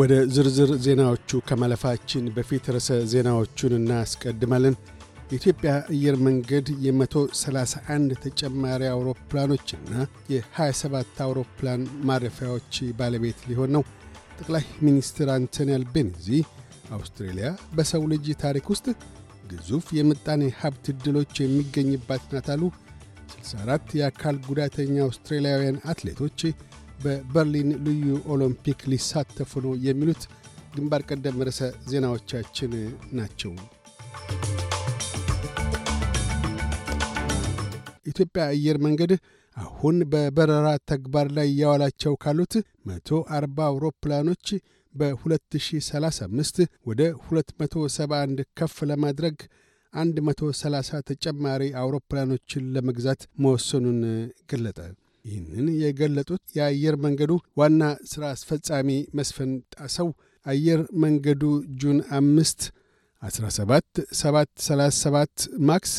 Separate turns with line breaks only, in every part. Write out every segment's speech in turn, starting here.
ወደ ዝርዝር ዜናዎቹ ከማለፋችን በፊት ርዕሰ ዜናዎቹን እናስቀድማለን። የኢትዮጵያ አየር መንገድ የ131 ተጨማሪ አውሮፕላኖችና የ27 አውሮፕላን ማረፊያዎች ባለቤት ሊሆን ነው። ጠቅላይ ሚኒስትር አንቶኒ አልቤኒዚ አውስትሬልያ በሰው ልጅ ታሪክ ውስጥ ግዙፍ የምጣኔ ሀብት ዕድሎች የሚገኝባት ናት አሉ። 64 የአካል ጉዳተኛ አውስትራሊያውያን አትሌቶች በበርሊን ልዩ ኦሎምፒክ ሊሳተፉ ነው የሚሉት ግንባር ቀደም ርዕሰ ዜናዎቻችን ናቸው። ኢትዮጵያ አየር መንገድ አሁን በበረራ ተግባር ላይ ያዋላቸው ካሉት 140 አውሮፕላኖች በ2035 ወደ 271 ከፍ ለማድረግ 130 ተጨማሪ አውሮፕላኖችን ለመግዛት መወሰኑን ገለጠ። ይህንን የገለጡት የአየር መንገዱ ዋና ሥራ አስፈጻሚ መስፍን ጣሰው አየር መንገዱ ጁን አምስት 17 737 ማክስ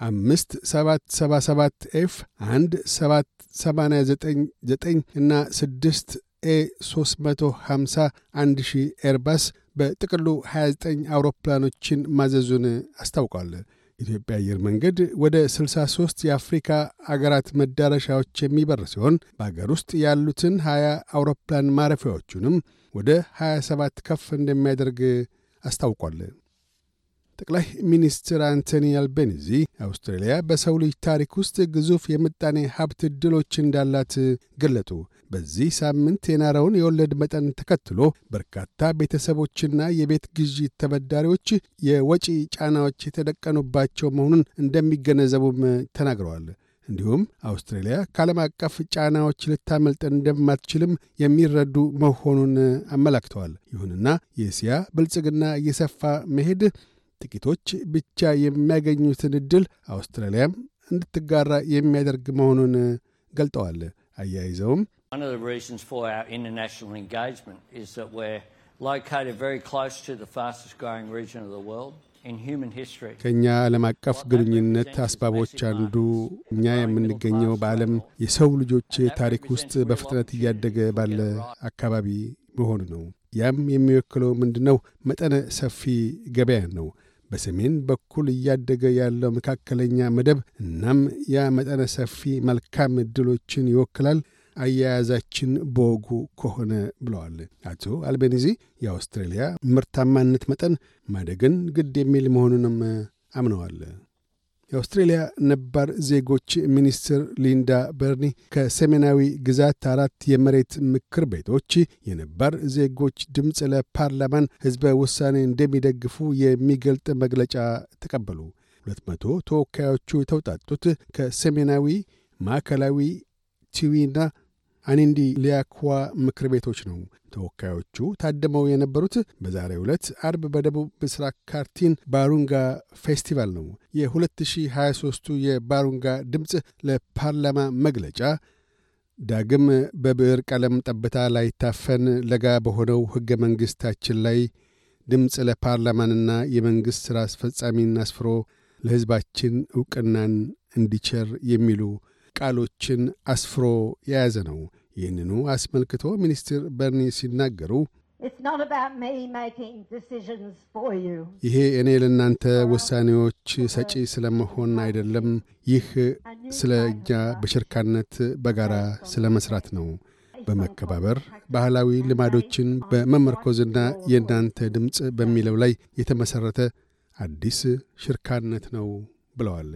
አምስት ሰባት ሰባ ሰባት ኤፍ አንድ ሰባት ሰማንያ ዘጠኝ ዘጠኝ እና ስድስት ኤ ሦስት መቶ ሀምሳ አንድ ሺህ ኤርባስ በጥቅሉ 29 አውሮፕላኖችን ማዘዙን አስታውቋል። ኢትዮጵያ አየር መንገድ ወደ 63 የአፍሪካ አገራት መዳረሻዎች የሚበር ሲሆን በአገር ውስጥ ያሉትን 20 አውሮፕላን ማረፊያዎቹንም ወደ 27 ከፍ እንደሚያደርግ አስታውቋል። ጠቅላይ ሚኒስትር አንቶኒ አልቤኒዚ አውስትራሊያ በሰው ልጅ ታሪክ ውስጥ ግዙፍ የምጣኔ ሀብት ዕድሎች እንዳላት ገለጡ። በዚህ ሳምንት የናረውን የወለድ መጠን ተከትሎ በርካታ ቤተሰቦችና የቤት ግዢ ተበዳሪዎች የወጪ ጫናዎች የተደቀኑባቸው መሆኑን እንደሚገነዘቡም ተናግረዋል። እንዲሁም አውስትራሊያ ከዓለም አቀፍ ጫናዎች ልታመልጥ እንደማትችልም የሚረዱ መሆኑን አመላክተዋል። ይሁንና የእስያ ብልጽግና እየሰፋ መሄድ ጥቂቶች ብቻ የሚያገኙትን ዕድል አውስትራሊያም እንድትጋራ የሚያደርግ መሆኑን ገልጠዋል። አያይዘውም ከእኛ ዓለም አቀፍ ግንኙነት አስባቦች አንዱ እኛ የምንገኘው በዓለም የሰው ልጆች ታሪክ ውስጥ በፍጥነት እያደገ ባለ አካባቢ መሆኑ ነው። ያም የሚወክለው ምንድነው? መጠነ ሰፊ ገበያ ነው። በሰሜን በኩል እያደገ ያለው መካከለኛ መደብ እናም ያ መጠነ ሰፊ መልካም ዕድሎችን ይወክላል አያያዛችን በወጉ ከሆነ ብለዋል አቶ አልቤኒዚ። የአውስትሬልያ ምርታማነት መጠን ማደግን ግድ የሚል መሆኑንም አምነዋል። የአውስትሬልያ ነባር ዜጎች ሚኒስትር ሊንዳ በርኒ ከሰሜናዊ ግዛት አራት የመሬት ምክር ቤቶች የነባር ዜጎች ድምፅ ለፓርላማን ሕዝበ ውሳኔ እንደሚደግፉ የሚገልጥ መግለጫ ተቀበሉ። ሁለት መቶ ተወካዮቹ የተውጣጡት ከሰሜናዊ ማዕከላዊ ቲዊና አኒንዲሊያኳ ምክር ቤቶች ነው። ተወካዮቹ ታድመው የነበሩት በዛሬው ዕለት አርብ በደቡብ ምስራቅ ካትሪን ባሩንጋ ፌስቲቫል ነው። የ2023ቱ የባሩንጋ ድምፅ ለፓርላማ መግለጫ ዳግም በብዕር ቀለም ጠብታ ላይታፈን ለጋ በሆነው ሕገ መንግሥታችን ላይ ድምፅ ለፓርላማንና የመንግሥት ሥራ አስፈጻሚን አስፍሮ ለሕዝባችን ዕውቅናን እንዲቸር የሚሉ ቃሎችን አስፍሮ የያዘ ነው። ይህንኑ አስመልክቶ ሚኒስትር በርኒ ሲናገሩ ይሄ እኔ ለእናንተ ውሳኔዎች ሰጪ ስለመሆን አይደለም። ይህ ስለ እኛ በሽርካነት በጋራ ስለ መሥራት ነው። በመከባበር ባህላዊ ልማዶችን በመመርኮዝና የእናንተ ድምፅ በሚለው ላይ የተመሠረተ አዲስ ሽርካነት ነው ብለዋል።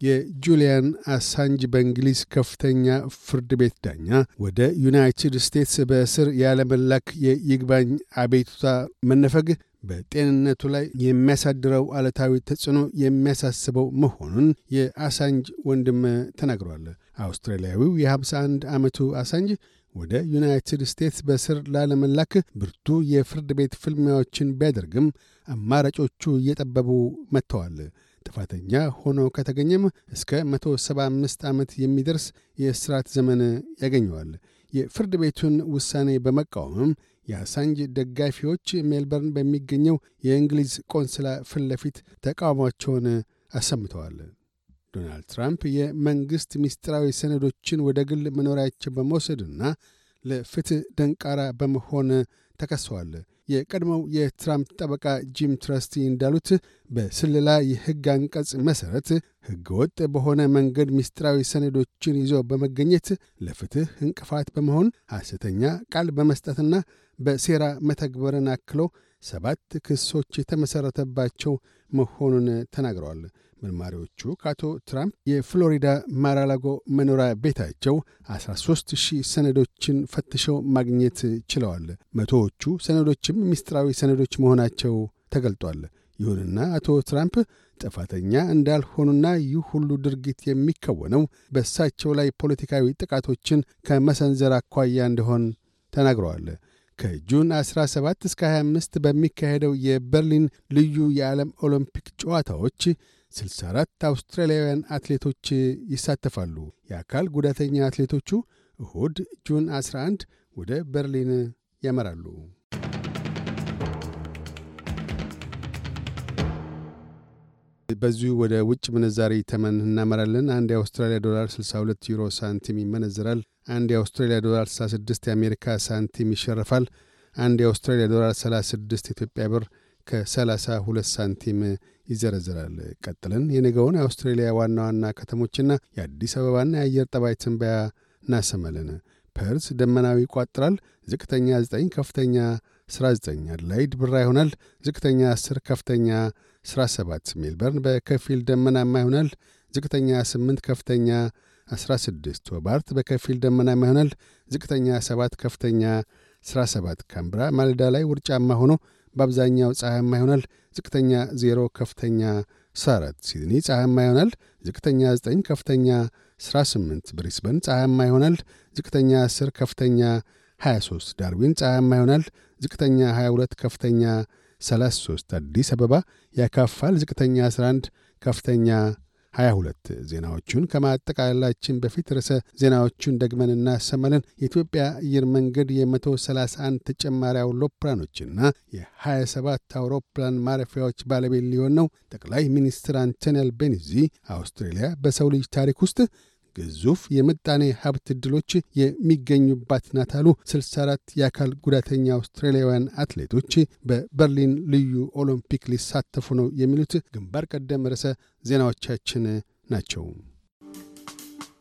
የጁሊያን አሳንጅ በእንግሊዝ ከፍተኛ ፍርድ ቤት ዳኛ ወደ ዩናይትድ ስቴትስ በእስር ያለመላክ የይግባኝ አቤቱታ መነፈግ በጤንነቱ ላይ የሚያሳድረው አለታዊ ተጽዕኖ የሚያሳስበው መሆኑን የአሳንጅ ወንድም ተናግሯል። አውስትራሊያዊው የ51 ዓመቱ አሳንጅ ወደ ዩናይትድ ስቴትስ በእስር ላለመላክ ብርቱ የፍርድ ቤት ፍልሚያዎችን ቢያደርግም አማራጮቹ እየጠበቡ መጥተዋል። ጥፋተኛ ሆኖ ከተገኘም እስከ 175 ዓመት የሚደርስ የእስራት ዘመን ያገኘዋል። የፍርድ ቤቱን ውሳኔ በመቃወምም የአሳንጅ ደጋፊዎች ሜልበርን በሚገኘው የእንግሊዝ ቆንስላ ፊት ለፊት ተቃውሟቸውን አሰምተዋል። ዶናልድ ትራምፕ የመንግሥት ምስጢራዊ ሰነዶችን ወደ ግል መኖሪያቸው በመውሰድና ለፍትሕ ደንቃራ በመሆን ተከሰዋል። የቀድሞው የትራምፕ ጠበቃ ጂም ትረስቲ እንዳሉት በስለላ የሕግ አንቀጽ መሠረት ሕገወጥ በሆነ መንገድ ምስጢራዊ ሰነዶችን ይዞ በመገኘት ለፍትሕ እንቅፋት በመሆን ሐሰተኛ ቃል በመስጠትና በሴራ መተግበርን አክሎ ሰባት ክሶች የተመሠረተባቸው መሆኑን ተናግረዋል። መርማሪዎቹ ከአቶ ትራምፕ የፍሎሪዳ ማራላጎ መኖሪያ ቤታቸው 13 ሺህ ሰነዶችን ፈትሸው ማግኘት ችለዋል። መቶዎቹ ሰነዶችም ምስጢራዊ ሰነዶች መሆናቸው ተገልጧል። ይሁንና አቶ ትራምፕ ጥፋተኛ እንዳልሆኑና ይህ ሁሉ ድርጊት የሚከወነው በእሳቸው ላይ ፖለቲካዊ ጥቃቶችን ከመሰንዘር አኳያ እንደሆን ተናግረዋል። ከጁን 17 እስከ 25 በሚካሄደው የበርሊን ልዩ የዓለም ኦሎምፒክ ጨዋታዎች 64 አውስትራሊያውያን አትሌቶች ይሳተፋሉ። የአካል ጉዳተኛ አትሌቶቹ እሁድ ጁን 11 ወደ በርሊን ያመራሉ። በዚሁ ወደ ውጭ ምንዛሪ ተመን እናመራለን። አንድ የአውስትራሊያ ዶላር 62 ዩሮ ሳንቲም ይመነዝራል። አንድ የአውስትራሊያ ዶላር 66 የአሜሪካ ሳንቲም ይሸርፋል። አንድ የአውስትራሊያ ዶላር 36 ኢትዮጵያ ብር ከ32 ሳንቲም ይዘረዝራል። ቀጥለን የነገውን የአውስትሬሊያ ዋና ዋና ከተሞችና የአዲስ አበባና የአየር ጠባይ ትንበያ እናሰማለን። ፐርስ ደመና ይቋጥራል። ዝቅተኛ 9፣ ከፍተኛ 19። አድላይድ ብራ ይሆናል። ዝቅተኛ 10፣ ከፍተኛ 17። ሜልበርን በከፊል ደመናማ ይሆናል። ዝቅተኛ 8፣ ከፍተኛ 16። ሆባርት በከፊል ደመናማ ይሆናል። ዝቅተኛ 7፣ ከፍተኛ 17። ካምብራ ማለዳ ላይ ውርጫማ ሆኖ በአብዛኛው ፀሐያማ ይሆናል። ዝቅተኛ 0 ከፍተኛ 14። ሲድኒ ፀሐያማ ይሆናል። ዝቅተኛ 9 ከፍተኛ 18። ብሪስበን ፀሐያማ ይሆናል። ዝቅተኛ 10 ከፍተኛ 23። ዳርዊን ፀሐያማ ይሆናል። ዝቅተኛ 22 ከፍተኛ 33። አዲስ አበባ ያካፋል። ዝቅተኛ 11 ከፍተኛ 22 ዜናዎቹን ከማጠቃላችን በፊት ርዕሰ ዜናዎቹን ደግመን እናሰማለን። የኢትዮጵያ አየር መንገድ የ131 ተጨማሪ አውሮፕላኖችና የ27 አውሮፕላን ማረፊያዎች ባለቤት ሊሆን ነው። ጠቅላይ ሚኒስትር አንቶኒ አልቤኒዚ አውስትሬልያ በሰው ልጅ ታሪክ ውስጥ ግዙፍ የምጣኔ ሀብት ዕድሎች የሚገኙባት ናት አሉ። 64 የአካል ጉዳተኛ አውስትራሊያውያን አትሌቶች በበርሊን ልዩ ኦሎምፒክ ሊሳተፉ ነው። የሚሉት ግንባር ቀደም ርዕሰ ዜናዎቻችን ናቸው።